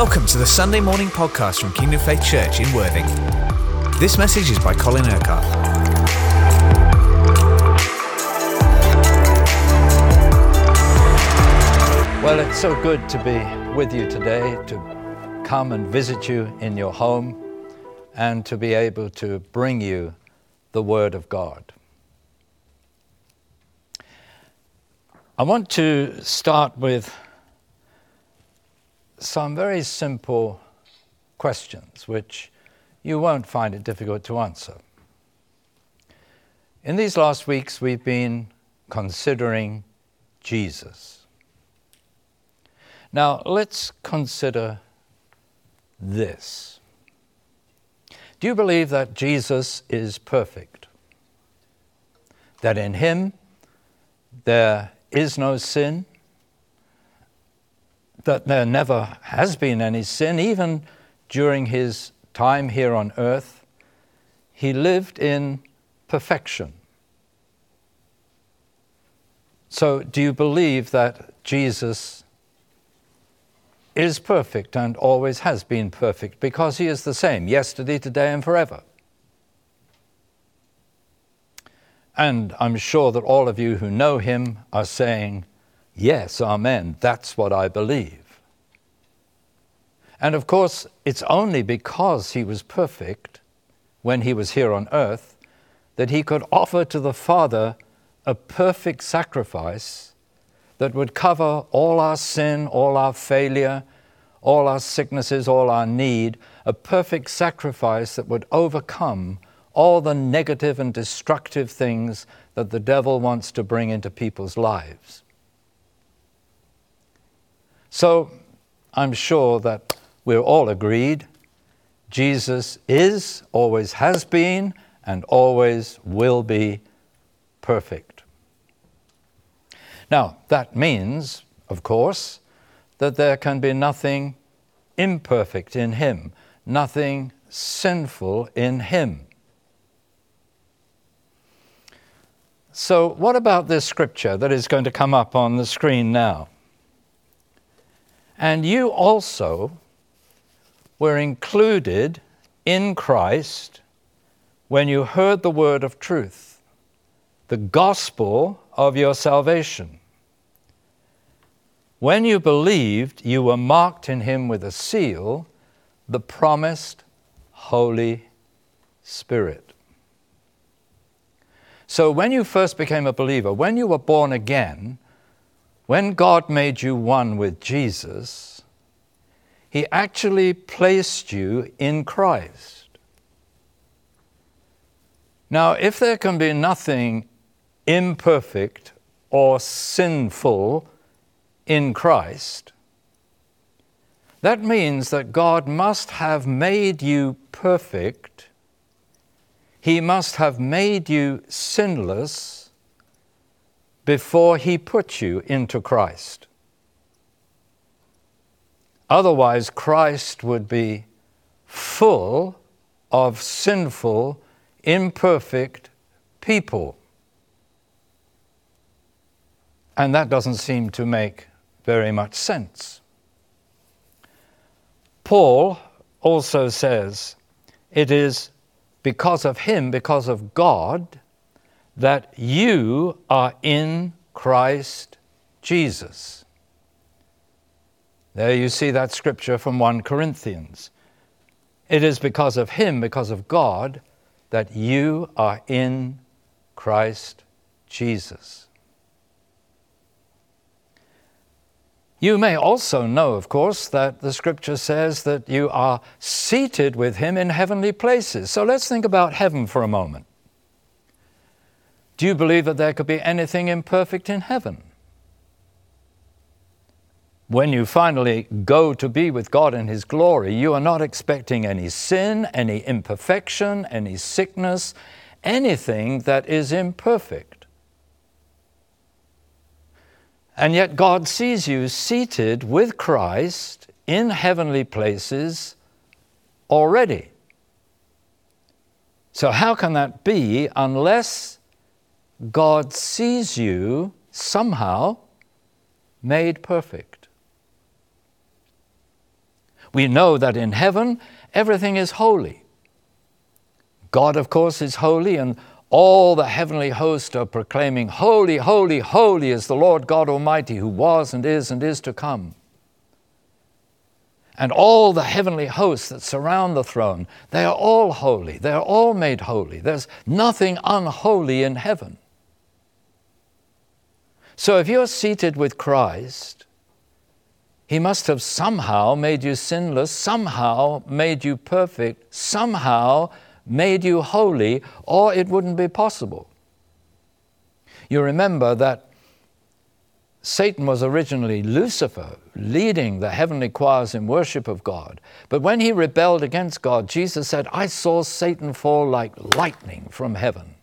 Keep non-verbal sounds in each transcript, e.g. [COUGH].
Welcome to the Sunday morning podcast from Kingdom Faith Church in Worthing. This message is by Colin Urquhart. Well, it's so good to be with you today, to come and visit you in your home, and to be able to bring you the Word of God. I want to start with some very simple questions which you won't find it difficult to answer. In these last weeks, we've been considering Jesus. Now, let's consider this. Do you believe that Jesus is perfect? That in him there is no sin? That there never has been any sin, even during his time here on earth. He lived in perfection. So, do you believe that Jesus is perfect and always has been perfect because he is the same yesterday, today, and forever? And I'm sure that all of you who know him are saying, Yes, Amen, that's what I believe. And of course, it's only because he was perfect when he was here on earth that he could offer to the Father a perfect sacrifice that would cover all our sin, all our failure, all our sicknesses, all our need, a perfect sacrifice that would overcome all the negative and destructive things that the devil wants to bring into people's lives. So I'm sure that we're all agreed Jesus is, always has been, and always will be perfect. Now, that means, of course, that there can be nothing imperfect in Him, nothing sinful in Him. So, what about this scripture that is going to come up on the screen now? And you also were included in Christ when you heard the word of truth, the gospel of your salvation. When you believed, you were marked in him with a seal, the promised Holy Spirit. So, when you first became a believer, when you were born again, when God made you one with Jesus, He actually placed you in Christ. Now, if there can be nothing imperfect or sinful in Christ, that means that God must have made you perfect. He must have made you sinless before he put you into Christ. Otherwise, Christ would be full of sinful, imperfect people. And that doesn't seem to make very much sense. Paul also says it is because of him, because of God, that you are in Christ Jesus. There you see that scripture from 1 Corinthians. It is because of Him, because of God, that you are in Christ Jesus. You may also know, of course, that the scripture says that you are seated with Him in heavenly places. So let's think about heaven for a moment. Do you believe that there could be anything imperfect in heaven? When you finally go to be with God in His glory, you are not expecting any sin, any imperfection, any sickness, anything that is imperfect. And yet God sees you seated with Christ in heavenly places already. So, how can that be unless God sees you somehow made perfect. We know that in heaven everything is holy. God, of course, is holy, and all the heavenly host are proclaiming, Holy, holy, holy is the Lord God Almighty, who was and is and is to come. And all the heavenly hosts that surround the throne, they are all holy. They are all made holy. There's nothing unholy in heaven. So if you're seated with Christ, He must have somehow made you sinless, somehow made you perfect, somehow made you holy, or it wouldn't be possible. You remember that Satan was originally Lucifer, leading the heavenly choirs in worship of God. But when he rebelled against God, Jesus said, I saw Satan fall like lightning from heaven.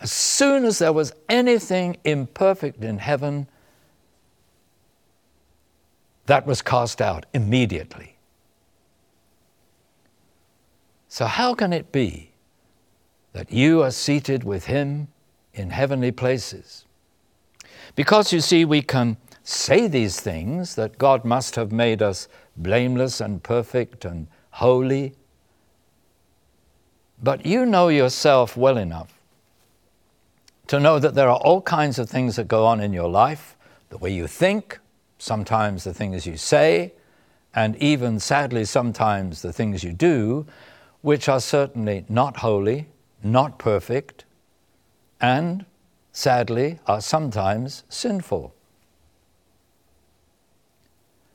As soon as there was anything imperfect in heaven, that was cast out immediately. So, how can it be that you are seated with Him in heavenly places? Because you see, we can say these things that God must have made us blameless and perfect and holy, but you know yourself well enough to know that there are all kinds of things that go on in your life the way you think, sometimes the things you say, and even sadly, sometimes the things you do which are certainly not holy, not perfect, and sadly are sometimes sinful.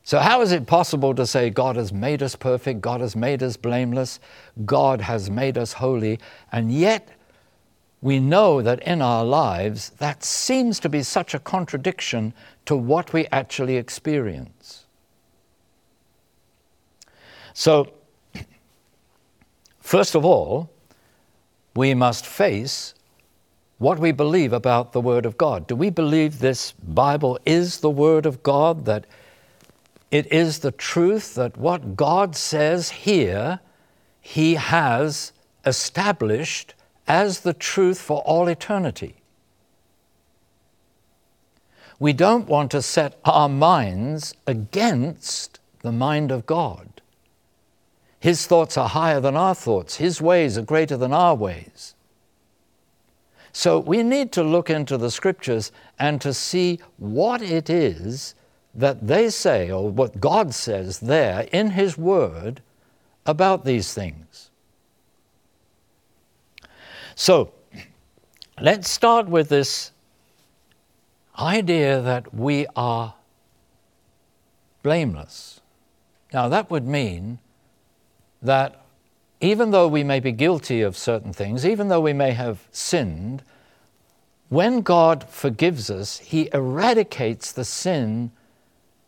So, how is it possible to say God has made us perfect, God has made us blameless, God has made us holy, and yet we know that in our lives that seems to be such a contradiction to what we actually experience? So, [CLEARS THROAT] First of all, we must face what we believe about the Word of God. Do we believe this Bible is the Word of God, that it is the truth that what God says here, He has established as the truth for all eternity? We don't want to set our minds against the mind of God. His thoughts are higher than our thoughts, His ways are greater than our ways. So we need to look into the scriptures and to see what it is that they say, or what God says there in His Word about these things. So let's start with this idea that we are blameless. Now, that would mean that even though we may be guilty of certain things, even though we may have sinned, when God forgives us, He eradicates the sin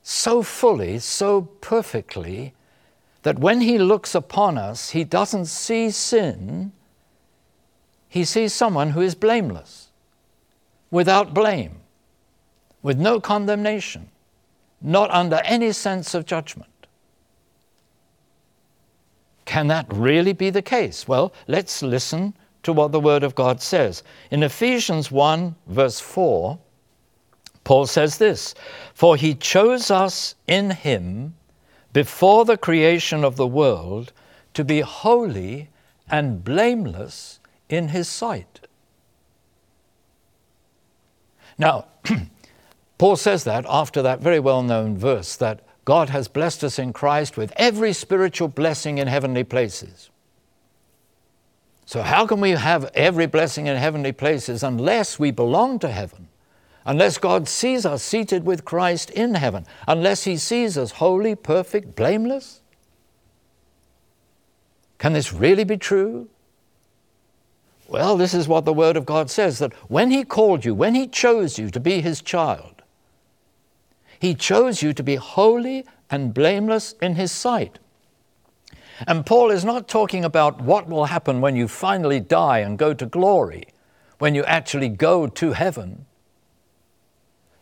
so fully, so perfectly, that when He looks upon us, He doesn't see sin, He sees someone who is blameless, without blame, with no condemnation, not under any sense of judgment. Can that really be the case? Well, let's listen to what the Word of God says. In Ephesians 1, verse 4, Paul says this For he chose us in him before the creation of the world to be holy and blameless in his sight. Now, [CLEARS THROAT] Paul says that after that very well known verse that God has blessed us in Christ with every spiritual blessing in heavenly places. So, how can we have every blessing in heavenly places unless we belong to heaven? Unless God sees us seated with Christ in heaven? Unless He sees us holy, perfect, blameless? Can this really be true? Well, this is what the Word of God says that when He called you, when He chose you to be His child, he chose you to be holy and blameless in His sight. And Paul is not talking about what will happen when you finally die and go to glory, when you actually go to heaven.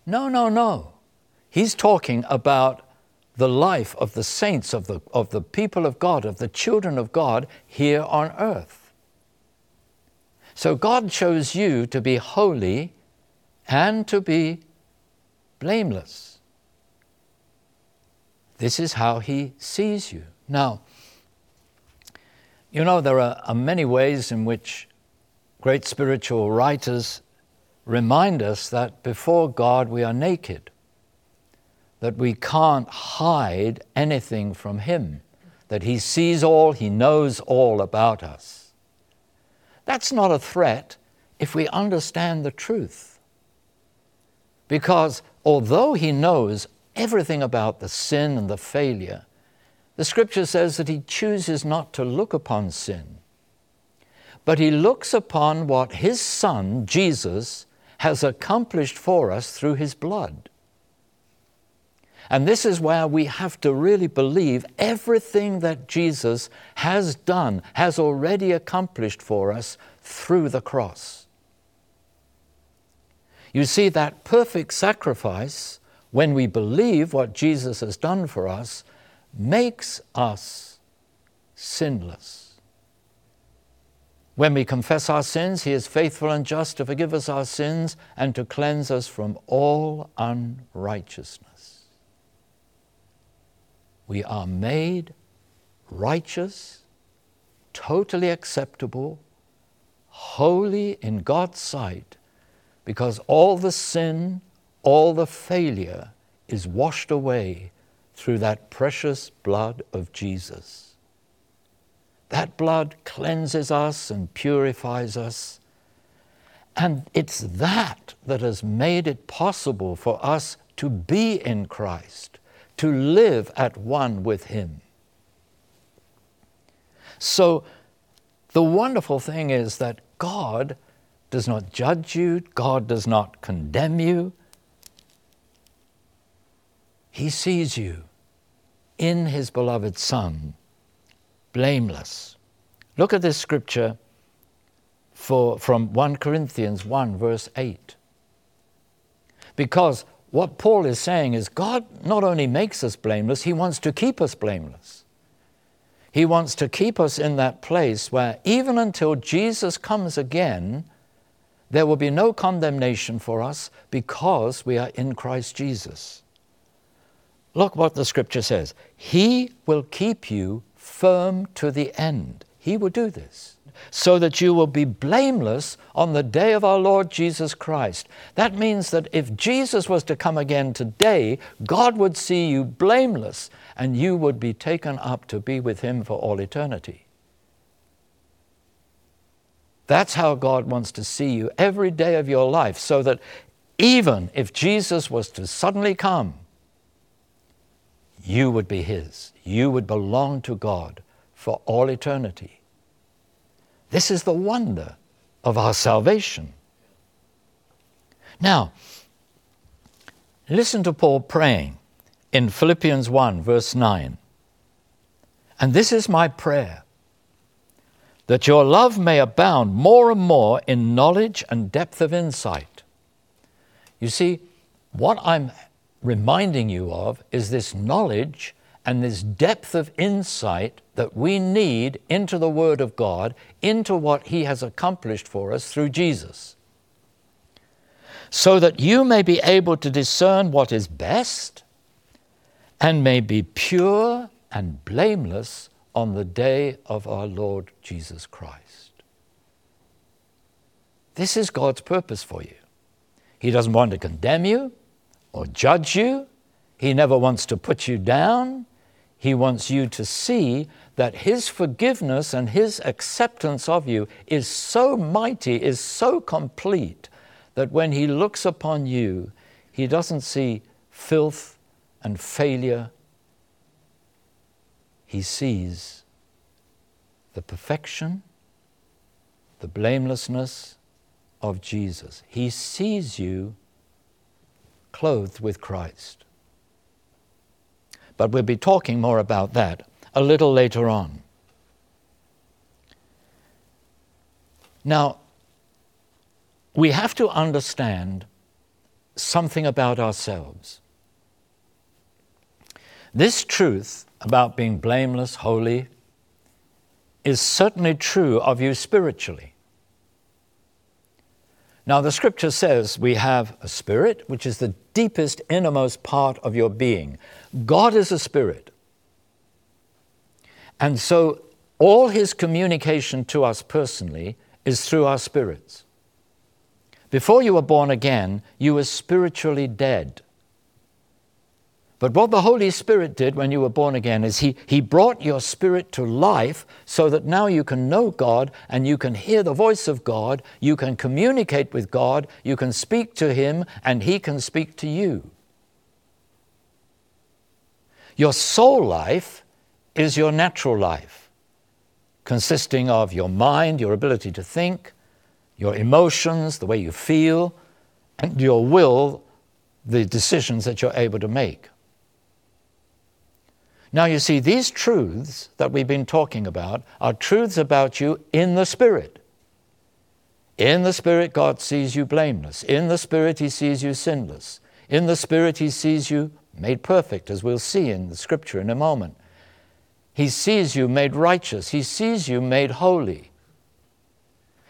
No, no, no. He's talking about the life of the saints, of the, of the people of God, of the children of God here on earth. So God chose you to be holy and to be blameless. This is how He sees you. Now, you know, there are, many ways in which great spiritual writers remind us that before God we are naked, that we can't hide anything from Him, that He sees all, He knows all about us. That's not a threat if we understand the truth. Because although He knows everything about the sin and the failure, the scripture says that He chooses not to look upon sin, but He looks upon what His Son, Jesus, has accomplished for us through His blood. And this is where we have to really believe everything that Jesus has done, has already accomplished for us through the cross. You see, that perfect sacrifice, when we believe what Jesus has done for us, makes us sinless. When we confess our sins, He is faithful and just to forgive us our sins and to cleanse us from all unrighteousness. We are made righteous, totally acceptable, holy in God's sight because all the sin, all the failure is washed away through that precious blood of Jesus. That blood cleanses us and purifies us. And it's that that has made it possible for us to be in Christ, to live at one with Him. So, the wonderful thing is that God does not judge you, God does not condemn you. He sees you in His beloved Son, blameless. Look at this scripture for, from 1 Corinthians 1, verse 8. Because what Paul is saying is God not only makes us blameless, He wants to keep us blameless. He wants to keep us in that place where even until Jesus comes again, there will be no condemnation for us because we are in Christ Jesus. Look what the scripture says He will keep you firm to the end. He will do this so that you will be blameless on the day of our Lord Jesus Christ. That means that if Jesus was to come again today, God would see you blameless and you would be taken up to be with Him for all eternity. That's how God wants to see you every day of your life, so that even if Jesus was to suddenly come, you would be His. You would belong to God for all eternity. This is the wonder of our salvation. Now, listen to Paul praying in Philippians 1, verse 9. And this is my prayer that your love may abound more and more in knowledge and depth of insight. You see, what I'm reminding you of is this knowledge and this depth of insight that we need into the Word of God, into what He has accomplished for us through Jesus. So that you may be able to discern what is best and may be pure and blameless on the day of our Lord Jesus Christ. This is God's purpose for you. He doesn't want to condemn you or judge you. He never wants to put you down. He wants you to see that His forgiveness and His acceptance of you is so mighty, is so complete, that when He looks upon you, He doesn't see filth and failure he sees the perfection, the blamelessness of Jesus. He sees you clothed with Christ. But we'll be talking more about that a little later on. Now, we have to understand something about ourselves. This truth about being blameless, holy, is certainly true of you spiritually. Now, the scripture says we have a spirit, which is the deepest, innermost part of your being. God is a spirit. And so, all his communication to us personally is through our spirits. Before you were born again, you were spiritually dead. But what the Holy Spirit did when you were born again is he, he brought your spirit to life so that now you can know God and you can hear the voice of God, you can communicate with God, you can speak to Him, and He can speak to you. Your soul life is your natural life, consisting of your mind, your ability to think, your emotions, the way you feel, and your will, the decisions that you're able to make. Now, you see, these truths that we've been talking about are truths about you in the Spirit. In the Spirit, God sees you blameless. In the Spirit, He sees you sinless. In the Spirit, He sees you made perfect, as we'll see in the Scripture in a moment. He sees you made righteous. He sees you made holy.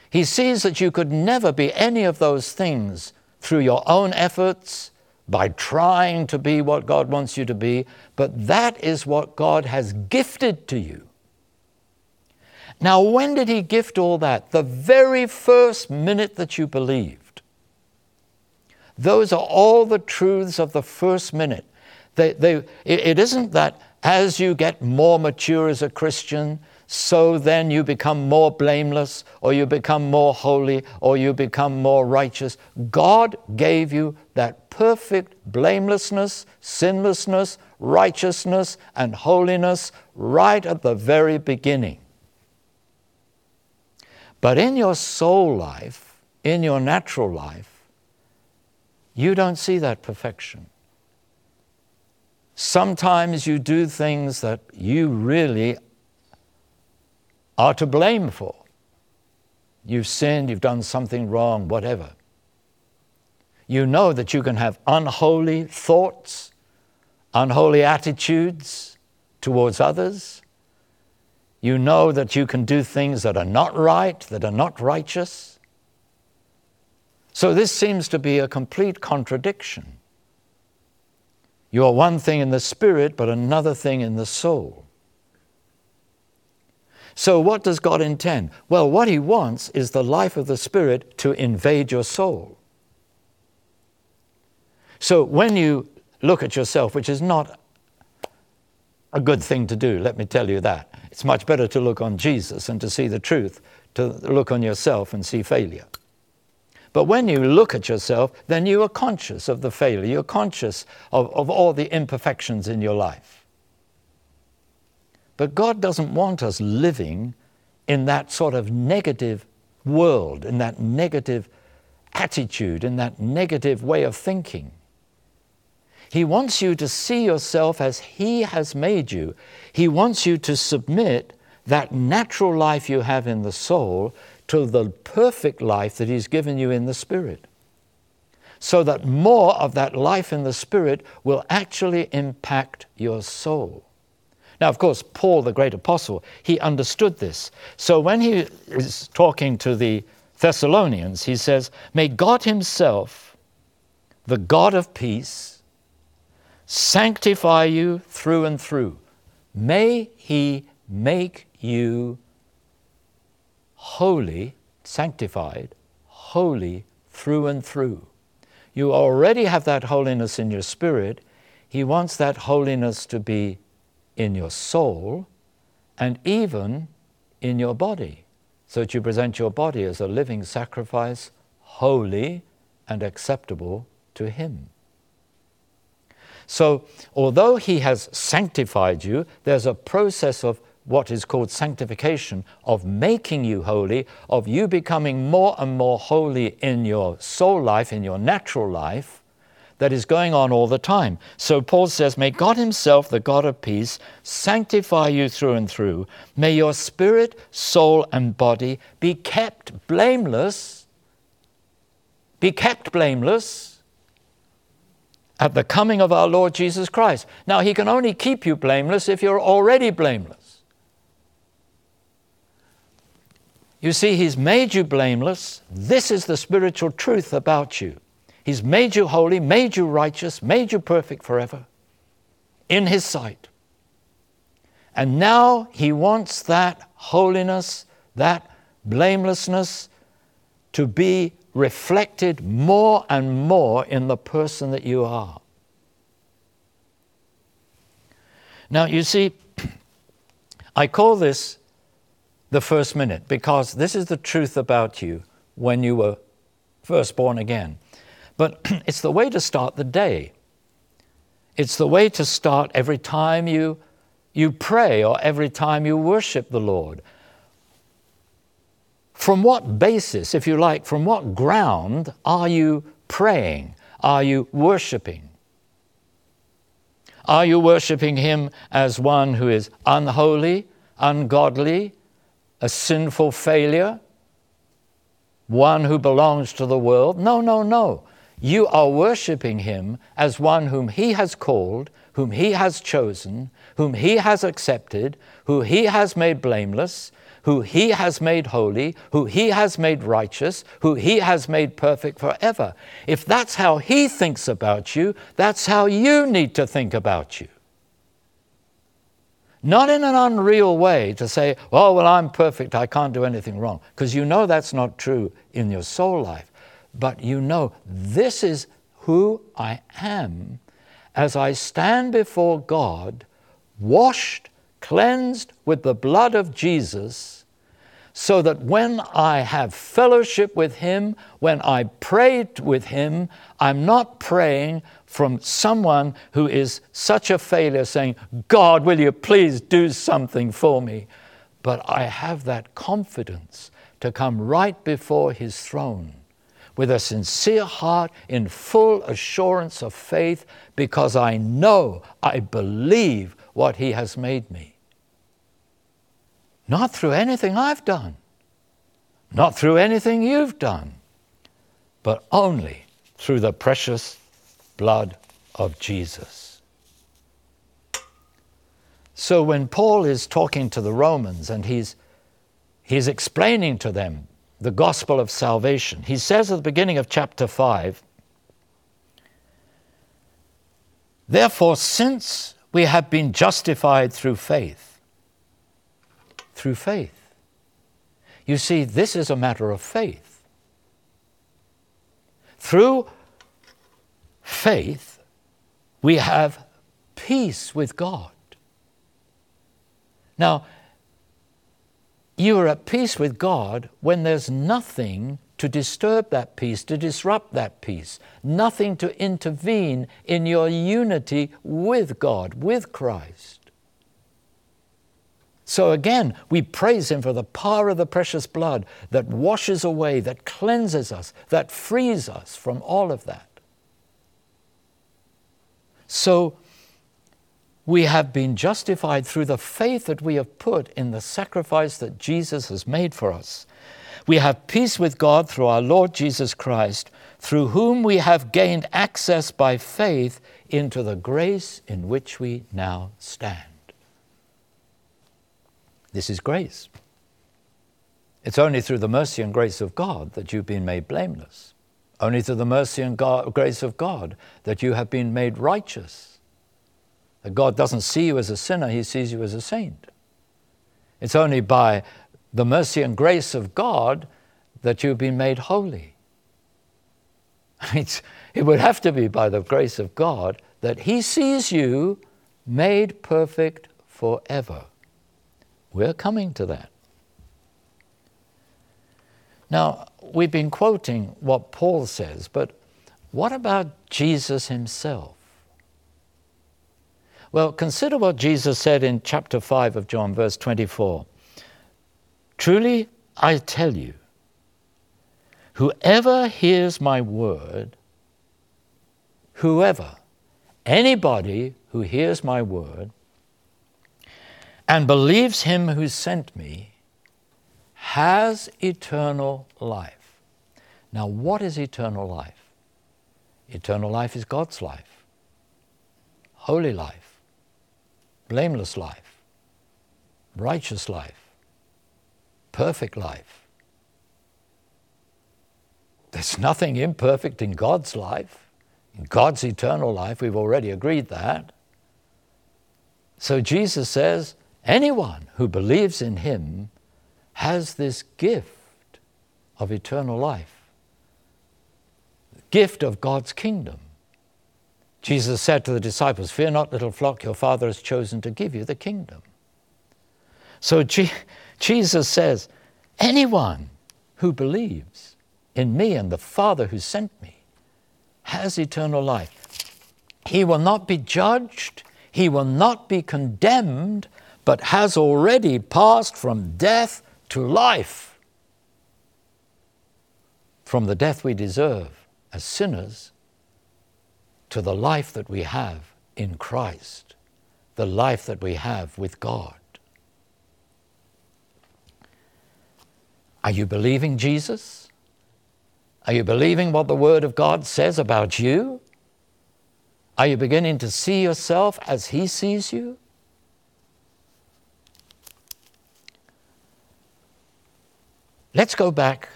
He sees that you could never be any of those things through your own efforts, by trying to be what God wants you to be, but that is what God has gifted to you. Now, when did He gift all that? The very first minute that you believed. Those are all the truths of the first minute. They, they, it isn't that as you get more mature as a Christian, so then you become more blameless, or you become more holy, or you become more righteous. God gave you that perfect blamelessness, sinlessness, righteousness, and holiness right at the very beginning. But in your soul life, in your natural life, you don't see that perfection. Sometimes you do things that you really are to blame for. You've sinned, you've done something wrong, whatever. You know that you can have unholy thoughts, unholy attitudes towards others. You know that you can do things that are not right, that are not righteous. So this seems to be a complete contradiction. You are one thing in the spirit, but another thing in the soul. So, what does God intend? Well, what He wants is the life of the Spirit to invade your soul. So, when you look at yourself, which is not a good thing to do, let me tell you that. It's much better to look on Jesus and to see the truth, to look on yourself and see failure. But when you look at yourself, then you are conscious of the failure. You're conscious of, of all the imperfections in your life. But God doesn't want us living in that sort of negative world, in that negative attitude, in that negative way of thinking. He wants you to see yourself as He has made you. He wants you to submit that natural life you have in the soul to the perfect life that He's given you in the Spirit. So that more of that life in the Spirit will actually impact your soul. Now, of course, Paul, the great apostle, he understood this. So when he is talking to the Thessalonians, he says, May God Himself, the God of peace, sanctify you through and through. May He make you holy, sanctified, holy through and through. You already have that holiness in your spirit. He wants that holiness to be in your soul and even in your body, so that you present your body as a living sacrifice, holy and acceptable to Him. So, although He has sanctified you, there's a process of what is called sanctification, of making you holy, of you becoming more and more holy in your soul life, in your natural life, that is going on all the time. So Paul says, May God Himself, the God of peace, sanctify you through and through. May your spirit, soul, and body be kept blameless, be kept blameless at the coming of our Lord Jesus Christ. Now, He can only keep you blameless if you're already blameless. You see, He's made you blameless. This is the spiritual truth about you. He's made you holy, made you righteous, made you perfect forever in His sight. And now He wants that holiness, that blamelessness to be reflected more and more in the person that you are. Now, you see, [CLEARS THROAT] I call this the first minute because this is the truth about you when you were first born again. But [CLEARS THROAT] it's the way to start the day. It's the way to start every time you, you pray or every time you worship the Lord. From what basis, if you like, from what ground are you praying? Are you worshiping? Are you worshiping Him as one who is unholy, ungodly, a sinful failure, one who belongs to the world? No, no, no. You are worshiping Him as one whom He has called, whom He has chosen, whom He has accepted, who He has made blameless, who he has made holy, who he has made righteous, who he has made perfect forever. If that's how he thinks about you, that's how you need to think about you. Not in an unreal way to say, oh, well, I'm perfect, I can't do anything wrong, because you know that's not true in your soul life. But you know, this is who I am as I stand before God, washed, cleansed with the blood of Jesus so that when I have fellowship with Him, when I pray with Him, I'm not praying from someone who is such a failure saying, God, will you please do something for me? But I have that confidence to come right before His throne with a sincere heart in full assurance of faith because I know, I believe what He has made me. Not through anything I've done, not through anything you've done, but only through the precious blood of Jesus. So when Paul is talking to the Romans and he's, he's explaining to them the gospel of salvation, he says at the beginning of chapter 5 Therefore, since we have been justified through faith, through faith. You see, this is a matter of faith. Through faith, we have peace with God. Now, you are at peace with God when there's nothing to disturb that peace, to disrupt that peace, nothing to intervene in your unity with God, with Christ. So again, we praise Him for the power of the precious blood that washes away, that cleanses us, that frees us from all of that. So we have been justified through the faith that we have put in the sacrifice that Jesus has made for us. We have peace with God through our Lord Jesus Christ, through whom we have gained access by faith into the grace in which we now stand. This is grace. It's only through the mercy and grace of God that you've been made blameless. Only through the mercy and God, grace of God that you have been made righteous. That God doesn't see you as a sinner, He sees you as a saint. It's only by the mercy and grace of God that you've been made holy. [LAUGHS] It's, it would have to be by the grace of God that He sees you made perfect forever. We're coming to that. Now, we've been quoting what Paul says, but what about Jesus himself? Well, consider what Jesus said in chapter 5 of John, verse 24. Truly, I tell you, whoever hears my word, whoever, anybody who hears my word and believes him who sent me has eternal life. Now, what is eternal life? Eternal life is God's life, holy life, blameless life, righteous life, perfect life, There's nothing imperfect in God's life, in God's eternal life. We've already agreed that. So Jesus says, anyone who believes in him has this gift of eternal life, gift of God's kingdom. Jesus said to the disciples, Fear not, little flock, your Father has chosen to give you the kingdom. So Jesus says, Anyone who believes in me and the Father who sent me has eternal life. He will not be judged, he will not be condemned, but has already passed from death to life. From the death we deserve as sinners to the life that we have in Christ, the life that we have with God. Are you believing Jesus? Are you believing what the Word of God says about you? Are you beginning to see yourself as He sees you? Let's go back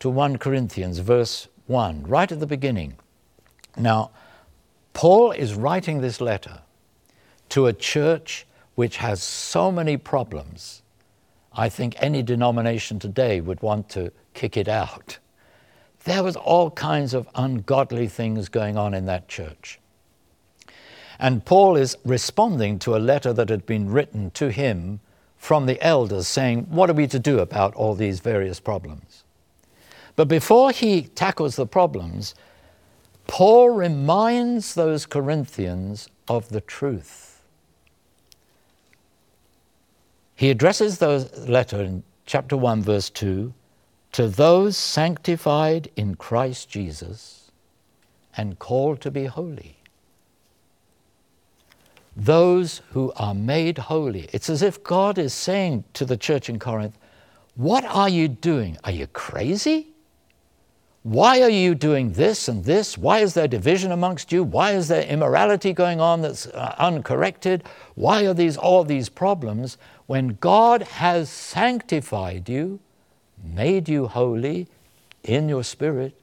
to 1 Corinthians, verse 1, right at the beginning. Now, Paul is writing this letter to a church which has so many problems. I think any denomination today would want to kick it out. There was all kinds of ungodly things going on in that church. And Paul is responding to a letter that had been written to him from the elders saying, What are we to do about all these various problems? But before he tackles the problems, Paul reminds those Corinthians of the truth. He addresses the letter in chapter 1, verse 2 to those sanctified in Christ Jesus and called to be holy. Those who are made holy. It's as if God is saying to the church in Corinth, What are you doing? Are you crazy? Why are you doing this and this? Why is there division amongst you? Why is there immorality going on that's uh, uncorrected? Why are these all these problems when God has sanctified you, made you holy in your spirit,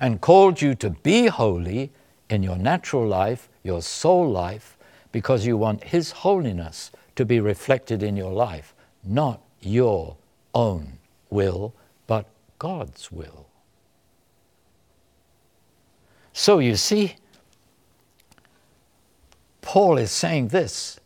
and called you to be holy in your natural life, your soul life, because you want His holiness to be reflected in your life, not your own will, but God's will. So you see, Paul is saying this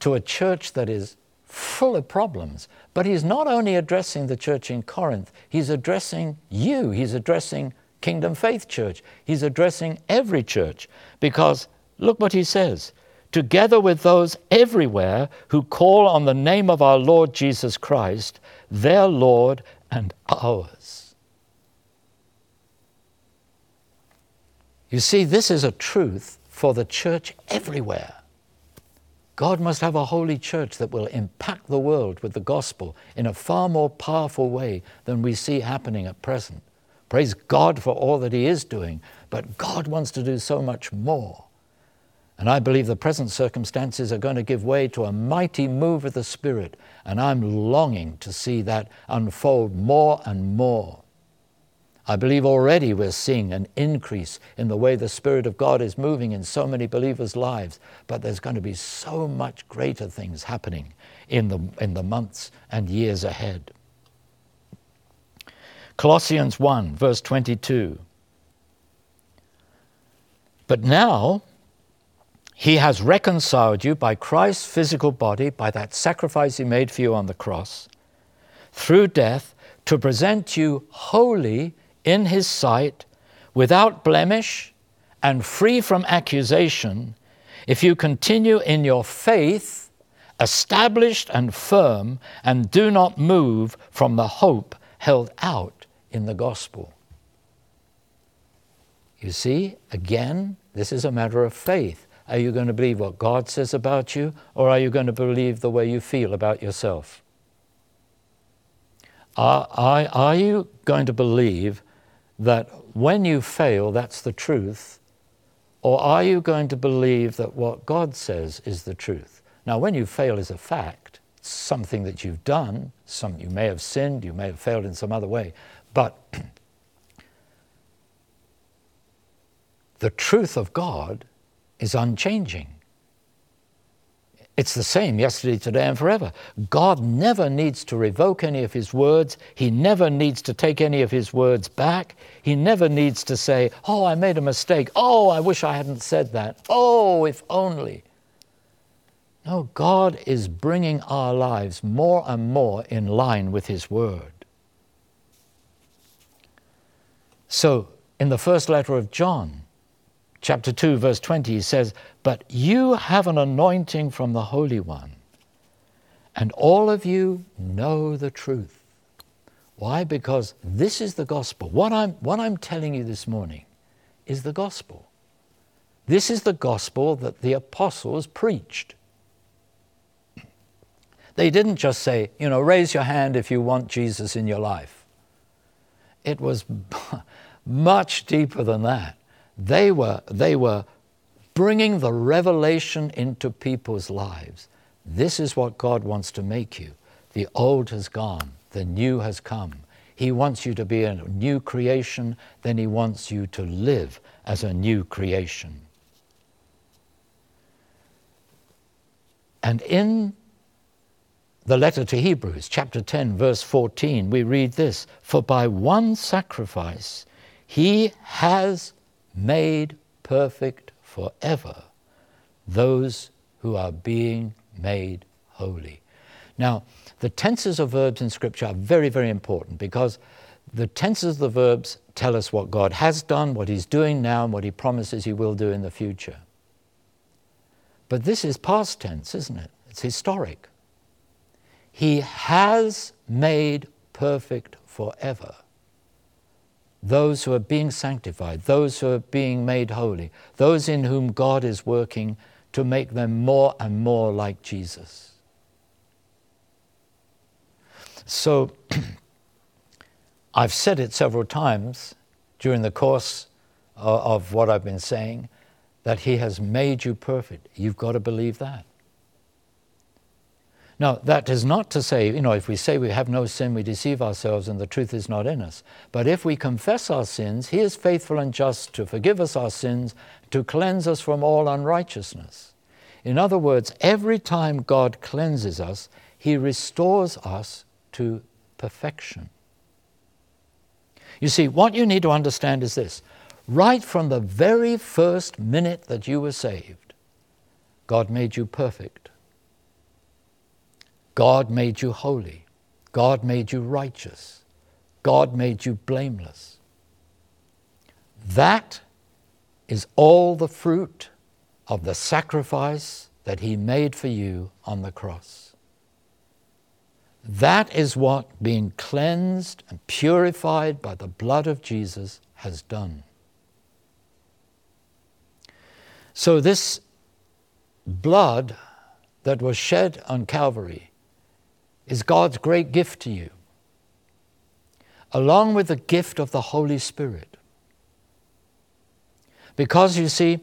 to a church that is full of problems. But he's not only addressing the church in Corinth, he's addressing you, he's addressing Kingdom Faith Church, he's addressing every church. Because look what he says together with those everywhere who call on the name of our Lord Jesus Christ, their Lord and ours. You see, this is a truth for the church everywhere. God must have a holy church that will impact the world with the gospel in a far more powerful way than we see happening at present. Praise God for all that He is doing, but God wants to do so much more. And I believe the present circumstances are going to give way to a mighty move of the Spirit, and I'm longing to see that unfold more and more. I believe already we're seeing an increase in the way the Spirit of God is moving in so many believers' lives, but there's going to be so much greater things happening in the, in the months and years ahead. Colossians 1, verse 22. But now, he has reconciled you by Christ's physical body, by that sacrifice he made for you on the cross, through death, to present you holy in his sight, without blemish, and free from accusation, if you continue in your faith, established and firm, and do not move from the hope held out in the gospel. You see, again, this is a matter of faith. Are you going to believe what God says about you, or are you going to believe the way you feel about yourself? Are, are, are you going to believe that when you fail, that's the truth? Or are you going to believe that what God says is the truth? Now, when you fail is a fact, something that you've done, some, you may have sinned, you may have failed in some other way, but [CLEARS THROAT] the truth of God is unchanging. It's the same yesterday, today, and forever. God never needs to revoke any of His words. He never needs to take any of His words back. He never needs to say, Oh, I made a mistake. Oh, I wish I hadn't said that. Oh, if only. No, God is bringing our lives more and more in line with His Word. So, in the first letter of John, chapter 2, verse 20, he says, But you have an anointing from the Holy One, and all of you know the truth. Why? Because this is the gospel. What I'm, what I'm telling you this morning is the gospel. This is the gospel that the apostles preached. They didn't just say, you know, raise your hand if you want Jesus in your life. It was [LAUGHS] much deeper than that. They were, they were bringing the revelation into people's lives. This is what God wants to make you. The old has gone, the new has come. He wants you to be a new creation, then He wants you to live as a new creation. And in the letter to Hebrews, chapter 10, verse 14, we read this For by one sacrifice he has made perfect forever those who are being made holy. Now, the tenses of verbs in Scripture are very, very important because the tenses of the verbs tell us what God has done, what He's doing now, and what He promises He will do in the future. But this is past tense, isn't it? It's historic. He has made perfect forever those who are being sanctified, those who are being made holy, those in whom God is working to make them more and more like Jesus. So, [CLEARS THROAT] I've said it several times during the course uh, of what I've been saying that He has made you perfect. You've got to believe that. Now, that is not to say, you know, if we say we have no sin, we deceive ourselves and the truth is not in us. But if we confess our sins, He is faithful and just to forgive us our sins, to cleanse us from all unrighteousness. In other words, every time God cleanses us, He restores us to perfection. You see, what you need to understand is this right from the very first minute that you were saved, God made you perfect. God made you holy. God made you righteous. God made you blameless. That is all the fruit of the sacrifice that He made for you on the cross. That is what being cleansed and purified by the blood of Jesus has done. So, this blood that was shed on Calvary is God's great gift to you, along with the gift of the Holy Spirit. Because you see,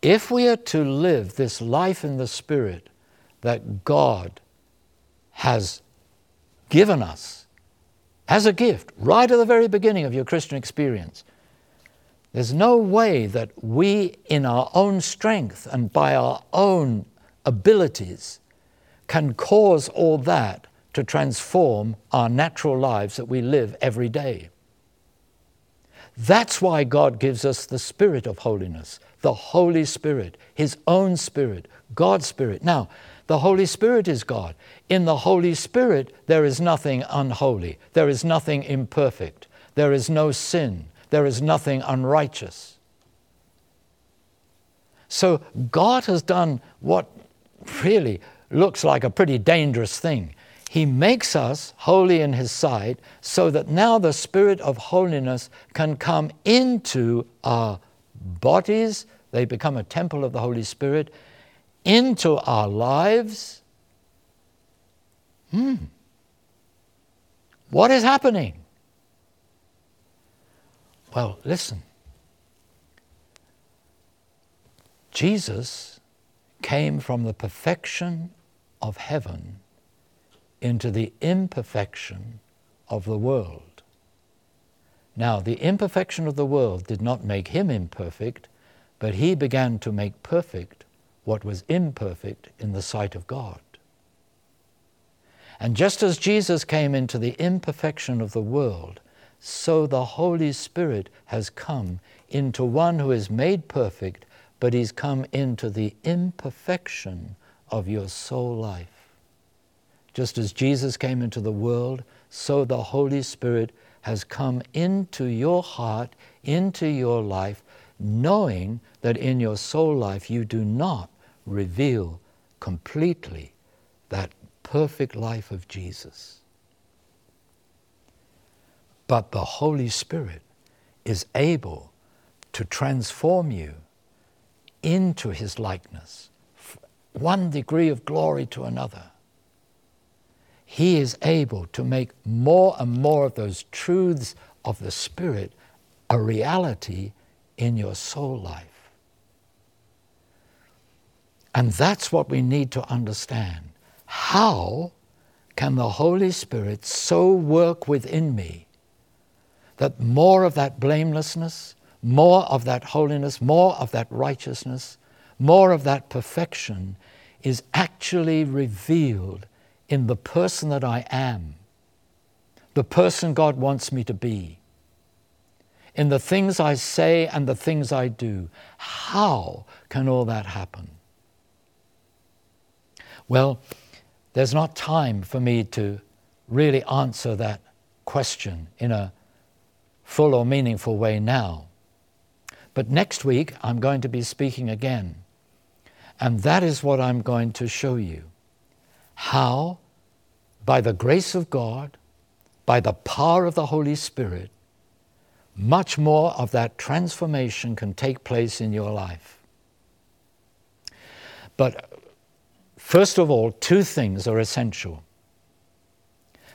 if we are to live this life in the Spirit that God has given us as a gift, right at the very beginning of your Christian experience, there's no way that we, in our own strength and by our own abilities, can cause all that to transform our natural lives that we live every day. That's why God gives us the Spirit of holiness, the Holy Spirit, His own Spirit, God's Spirit. Now, the Holy Spirit is God. In the Holy Spirit, there is nothing unholy, there is nothing imperfect, there is no sin, there is nothing unrighteous. So, God has done what really looks like a pretty dangerous thing. He makes us holy in His sight so that now the Spirit of holiness can come into our bodies. They become a temple of the Holy Spirit, into our lives. Hmm. What is happening? Well, listen. Jesus came from the perfection of heaven into the imperfection of the world. Now, the imperfection of the world did not make him imperfect, but he began to make perfect what was imperfect in the sight of God. And just as Jesus came into the imperfection of the world, so the Holy Spirit has come into one who is made perfect, but he's come into the imperfection of your soul life. Just as Jesus came into the world, so the Holy Spirit has come into your heart, into your life, knowing that in your soul life you do not reveal completely that perfect life of Jesus. But the Holy Spirit is able to transform you into His likeness, one degree of glory to another. He is able to make more and more of those truths of the Spirit a reality in your soul life. And that's what we need to understand. How can the Holy Spirit so work within me that more of that blamelessness, more of that holiness, more of that righteousness, more of that perfection is actually revealed in the person that I am, the person God wants me to be, in the things I say and the things I do. How can all that happen? Well, there's not time for me to really answer that question in a full or meaningful way now. But next week, I'm going to be speaking again. And that is what I'm going to show you. How, by the grace of God, by the power of the Holy Spirit, much more of that transformation can take place in your life. But first of all, two things are essential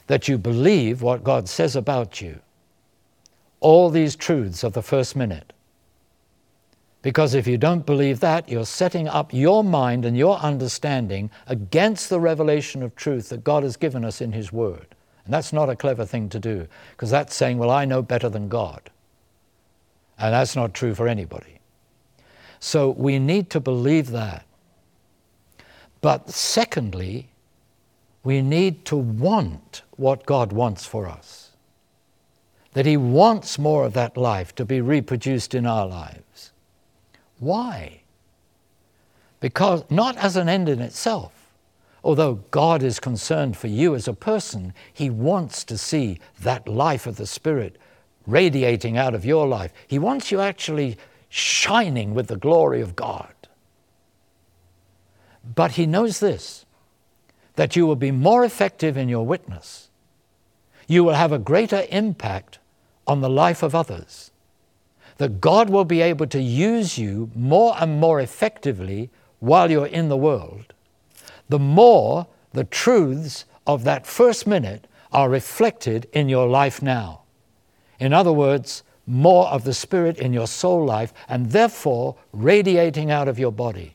that you believe what God says about you all these truths of the first minute. Because if you don't believe that, you're setting up your mind and your understanding against the revelation of truth that God has given us in His Word. And that's not a clever thing to do, because that's saying, well, I know better than God. And that's not true for anybody. So we need to believe that. But secondly, we need to want what God wants for us that He wants more of that life to be reproduced in our lives. Why? Because not as an end in itself. Although God is concerned for you as a person, He wants to see that life of the Spirit radiating out of your life. He wants you actually shining with the glory of God. But He knows this that you will be more effective in your witness. You will have a greater impact on the life of others. That God will be able to use you more and more effectively while you're in the world, the more the truths of that first minute are reflected in your life now. In other words, more of the Spirit in your soul life and therefore radiating out of your body.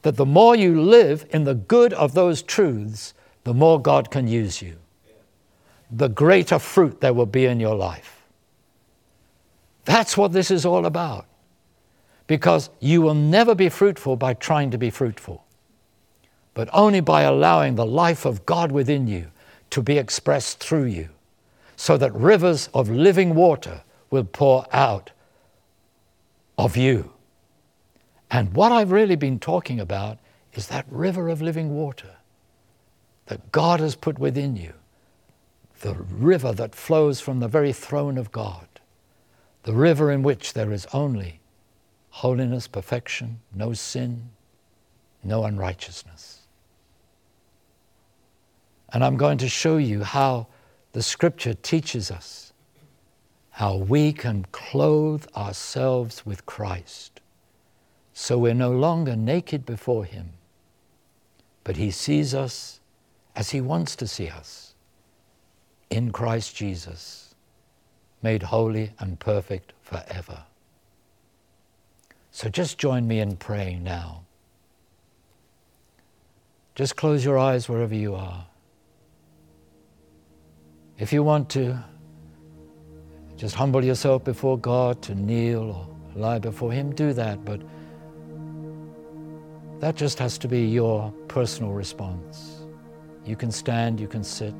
That the more you live in the good of those truths, the more God can use you the greater fruit there will be in your life. That's what this is all about. Because you will never be fruitful by trying to be fruitful, but only by allowing the life of God within you to be expressed through you, so that rivers of living water will pour out of you. And what I've really been talking about is that river of living water that God has put within you the river that flows from the very throne of God, the river in which there is only holiness, perfection, no sin, no unrighteousness. And I'm going to show you how the scripture teaches us how we can clothe ourselves with Christ so we're no longer naked before Him, but He sees us as He wants to see us in Christ Jesus, made holy and perfect forever. So just join me in praying now. Just close your eyes wherever you are. If you want to, just humble yourself before God to kneel or lie before Him, do that. But that just has to be your personal response. You can stand, you can sit.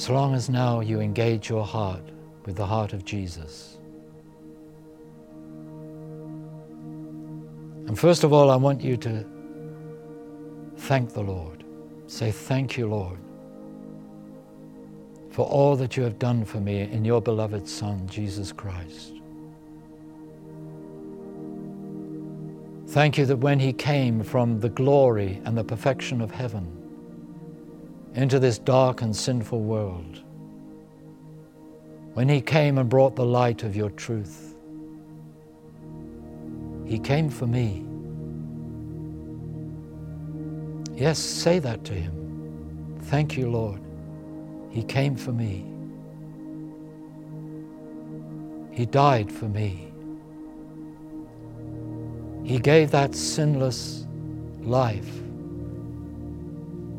So long as now you engage your heart with the heart of Jesus. And first of all, I want you to thank the Lord. Say, Thank you, Lord, for all that you have done for me in your beloved Son, Jesus Christ. Thank you that when He came from the glory and the perfection of heaven into this dark and sinful world, when He came and brought the light of your truth, He came for me. Yes, say that to Him. Thank you, Lord. He came for me. He died for me. He gave that sinless life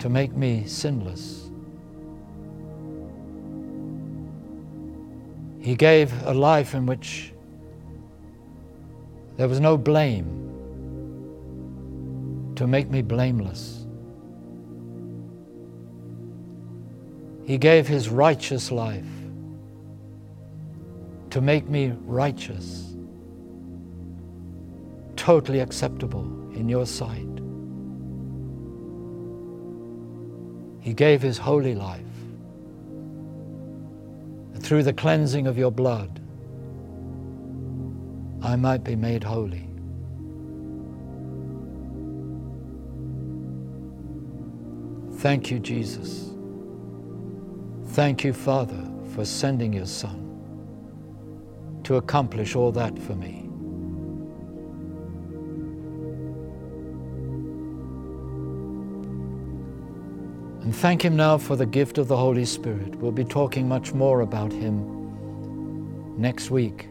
to make me sinless. He gave a life in which there was no blame to make me blameless. He gave his righteous life to make me righteous, totally acceptable in your sight. He gave his holy life And through the cleansing of your blood, I might be made holy. Thank you, Jesus. Thank you, Father, for sending your Son to accomplish all that for me. And thank Him now for the gift of the Holy Spirit. We'll be talking much more about Him next week.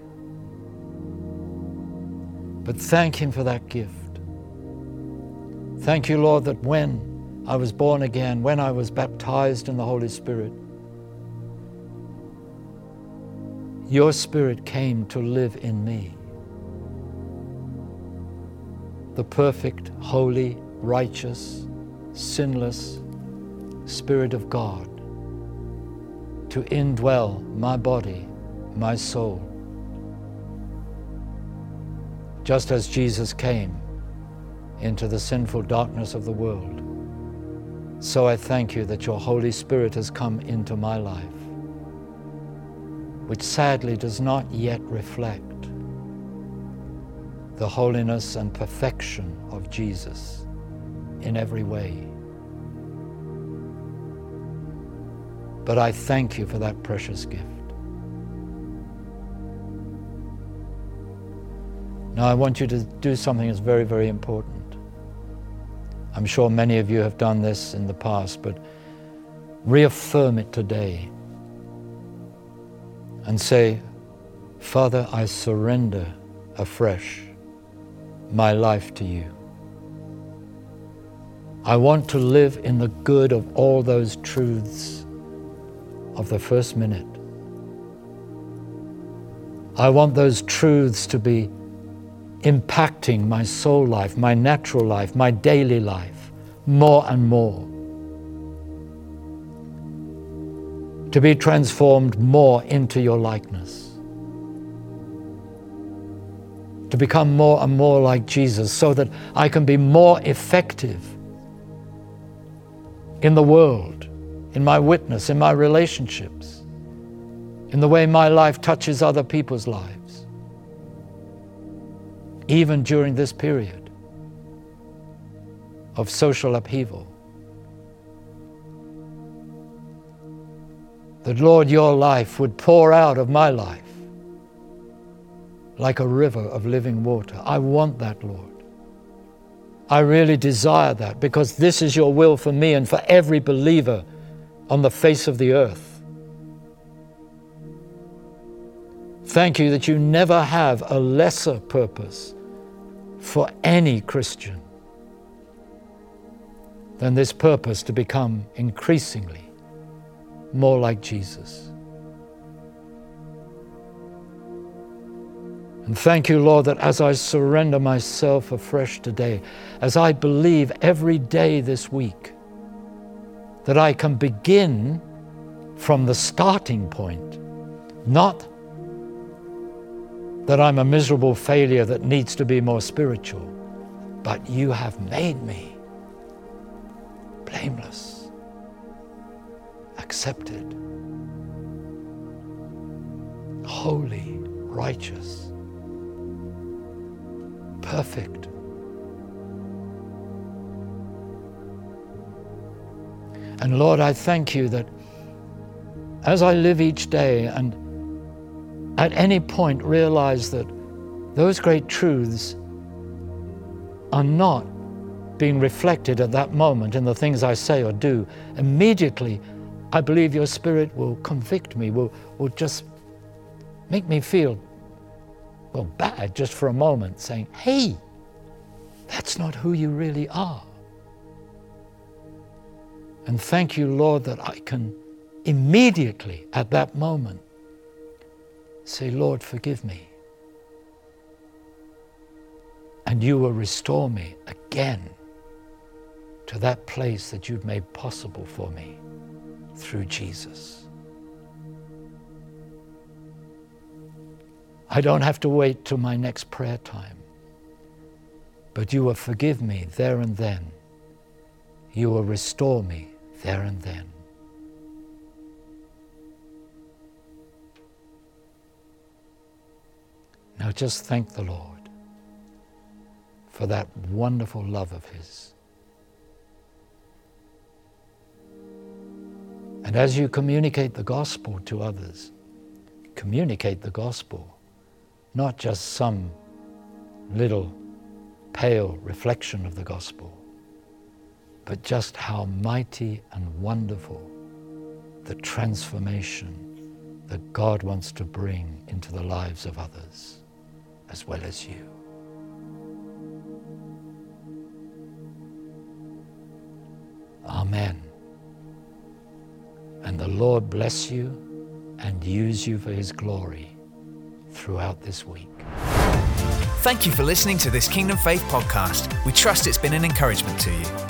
But thank Him for that gift. Thank you, Lord, that when I was born again, when I was baptized in the Holy Spirit, your Spirit came to live in me. The perfect, holy, righteous, sinless Spirit of God to indwell my body, my soul. Just as Jesus came into the sinful darkness of the world, so I thank you that your Holy Spirit has come into my life which sadly does not yet reflect the holiness and perfection of Jesus in every way. But I thank you for that precious gift. Now, I want you to do something that's very, very important. I'm sure many of you have done this in the past, but reaffirm it today and say, Father, I surrender afresh my life to you. I want to live in the good of all those truths of the first minute. I want those truths to be impacting my soul life, my natural life, my daily life more and more. to be transformed more into your likeness. To become more and more like Jesus so that I can be more effective in the world, in my witness, in my relationships, in the way my life touches other people's lives, even during this period of social upheaval. that, Lord, your life would pour out of my life like a river of living water. I want that, Lord. I really desire that because this is your will for me and for every believer on the face of the earth. Thank you that you never have a lesser purpose for any Christian than this purpose to become increasingly more like Jesus. And thank you, Lord, that as I surrender myself afresh today, as I believe every day this week, that I can begin from the starting point, not that I'm a miserable failure that needs to be more spiritual, but you have made me blameless, accepted, holy, righteous, perfect. And Lord, I thank you that as I live each day and at any point realize that those great truths are not being reflected at that moment in the things I say or do, immediately I believe your Spirit will convict me, will, will just make me feel, well, bad just for a moment, saying, hey, that's not who you really are. And thank you, Lord, that I can immediately at that moment say, Lord, forgive me. And you will restore me again to that place that you've made possible for me through Jesus. I don't have to wait till my next prayer time, but you will forgive me there and then. You will restore me there and then. Now just thank the Lord for that wonderful love of His. And as you communicate the gospel to others, communicate the gospel, not just some little pale reflection of the gospel, but just how mighty and wonderful the transformation that God wants to bring into the lives of others as well as you. Amen. And the Lord bless you and use you for his glory throughout this week. Thank you for listening to this Kingdom Faith podcast. We trust it's been an encouragement to you.